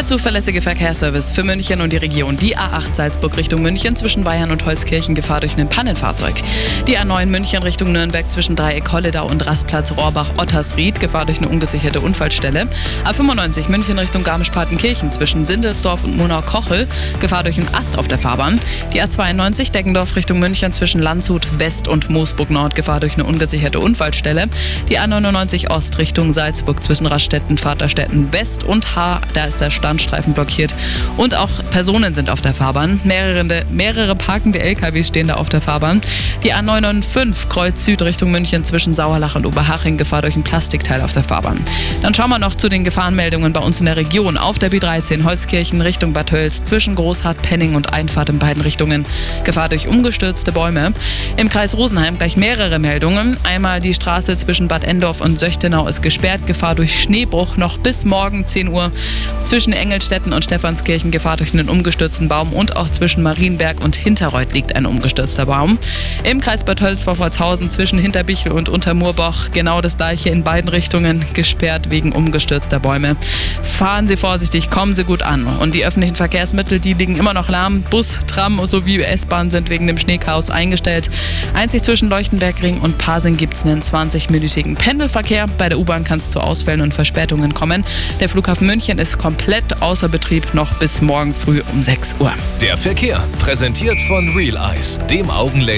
Der zuverlässige Verkehrsservice für München und die Region. Die A8 Salzburg Richtung München zwischen Bayern und Holzkirchen Gefahr durch ein Pannenfahrzeug. Die A9 München Richtung Nürnberg zwischen Dreieck Holledau und Rastplatz Rohrbach-Ottersried Gefahr durch eine ungesicherte Unfallstelle. A95 München Richtung Garmisch-Partenkirchen zwischen Sindelsdorf und Monau-Kochel Gefahr durch einen Ast auf der Fahrbahn. Die A92 Deckendorf Richtung München zwischen Landshut West und Moosburg Nord Gefahr durch eine ungesicherte Unfallstelle. Die A99 Ost Richtung Salzburg zwischen Raststätten, Vaterstätten West und H. Da ist der Standstreifen blockiert. Und auch Personen sind auf der Fahrbahn. Mehrere, mehrere parkende LKWs stehen da auf der Fahrbahn. Die A995 Kreuz Süd Richtung München zwischen Sauerlach und Oberhaching Gefahr durch ein Plastikteil auf der Fahrbahn. Dann schauen wir noch zu den Gefahrenmeldungen bei uns in der Region. Auf der B13 Holzkirchen Richtung Bad Tölz zwischen Großhardt, Penning und Einfahrt in beiden Richtungen. Gefahr durch umgestürzte Bäume. Im Kreis Rosenheim gleich mehrere Meldungen. Einmal die Straße zwischen Bad Endorf und Söchtenau ist gesperrt. Gefahr durch Schneebruch noch bis morgen 10 Uhr. Zwischen Engelstetten und Stephanskirchen Gefahr durch einen umgestürzten Baum und auch zwischen Marienberg und Hinterreuth liegt ein umgestürzter Baum. Im Kreis Bad Tölz vor Pforzhausen zwischen Hinterbichel und Untermurboch genau das gleiche in beiden Richtungen gesperrt wegen umgestürzter Bäume. Fahren Sie vorsichtig, kommen Sie gut an. Und die öffentlichen Verkehrsmittel, die liegen immer noch lahm. Bus, Tram sowie S-Bahn sind wegen dem Schneechaos eingestellt. Einzig zwischen Leuchtenbergring und Pasing gibt es einen 20-minütigen Pendelverkehr. Bei der U-Bahn kann es zu Ausfällen und Verspätungen kommen. Der Flughafen München ist komplett außer Betrieb noch bis morgen früh um 6 Uhr. Der Verkehr, präsentiert von Real Eyes, dem Augenlaser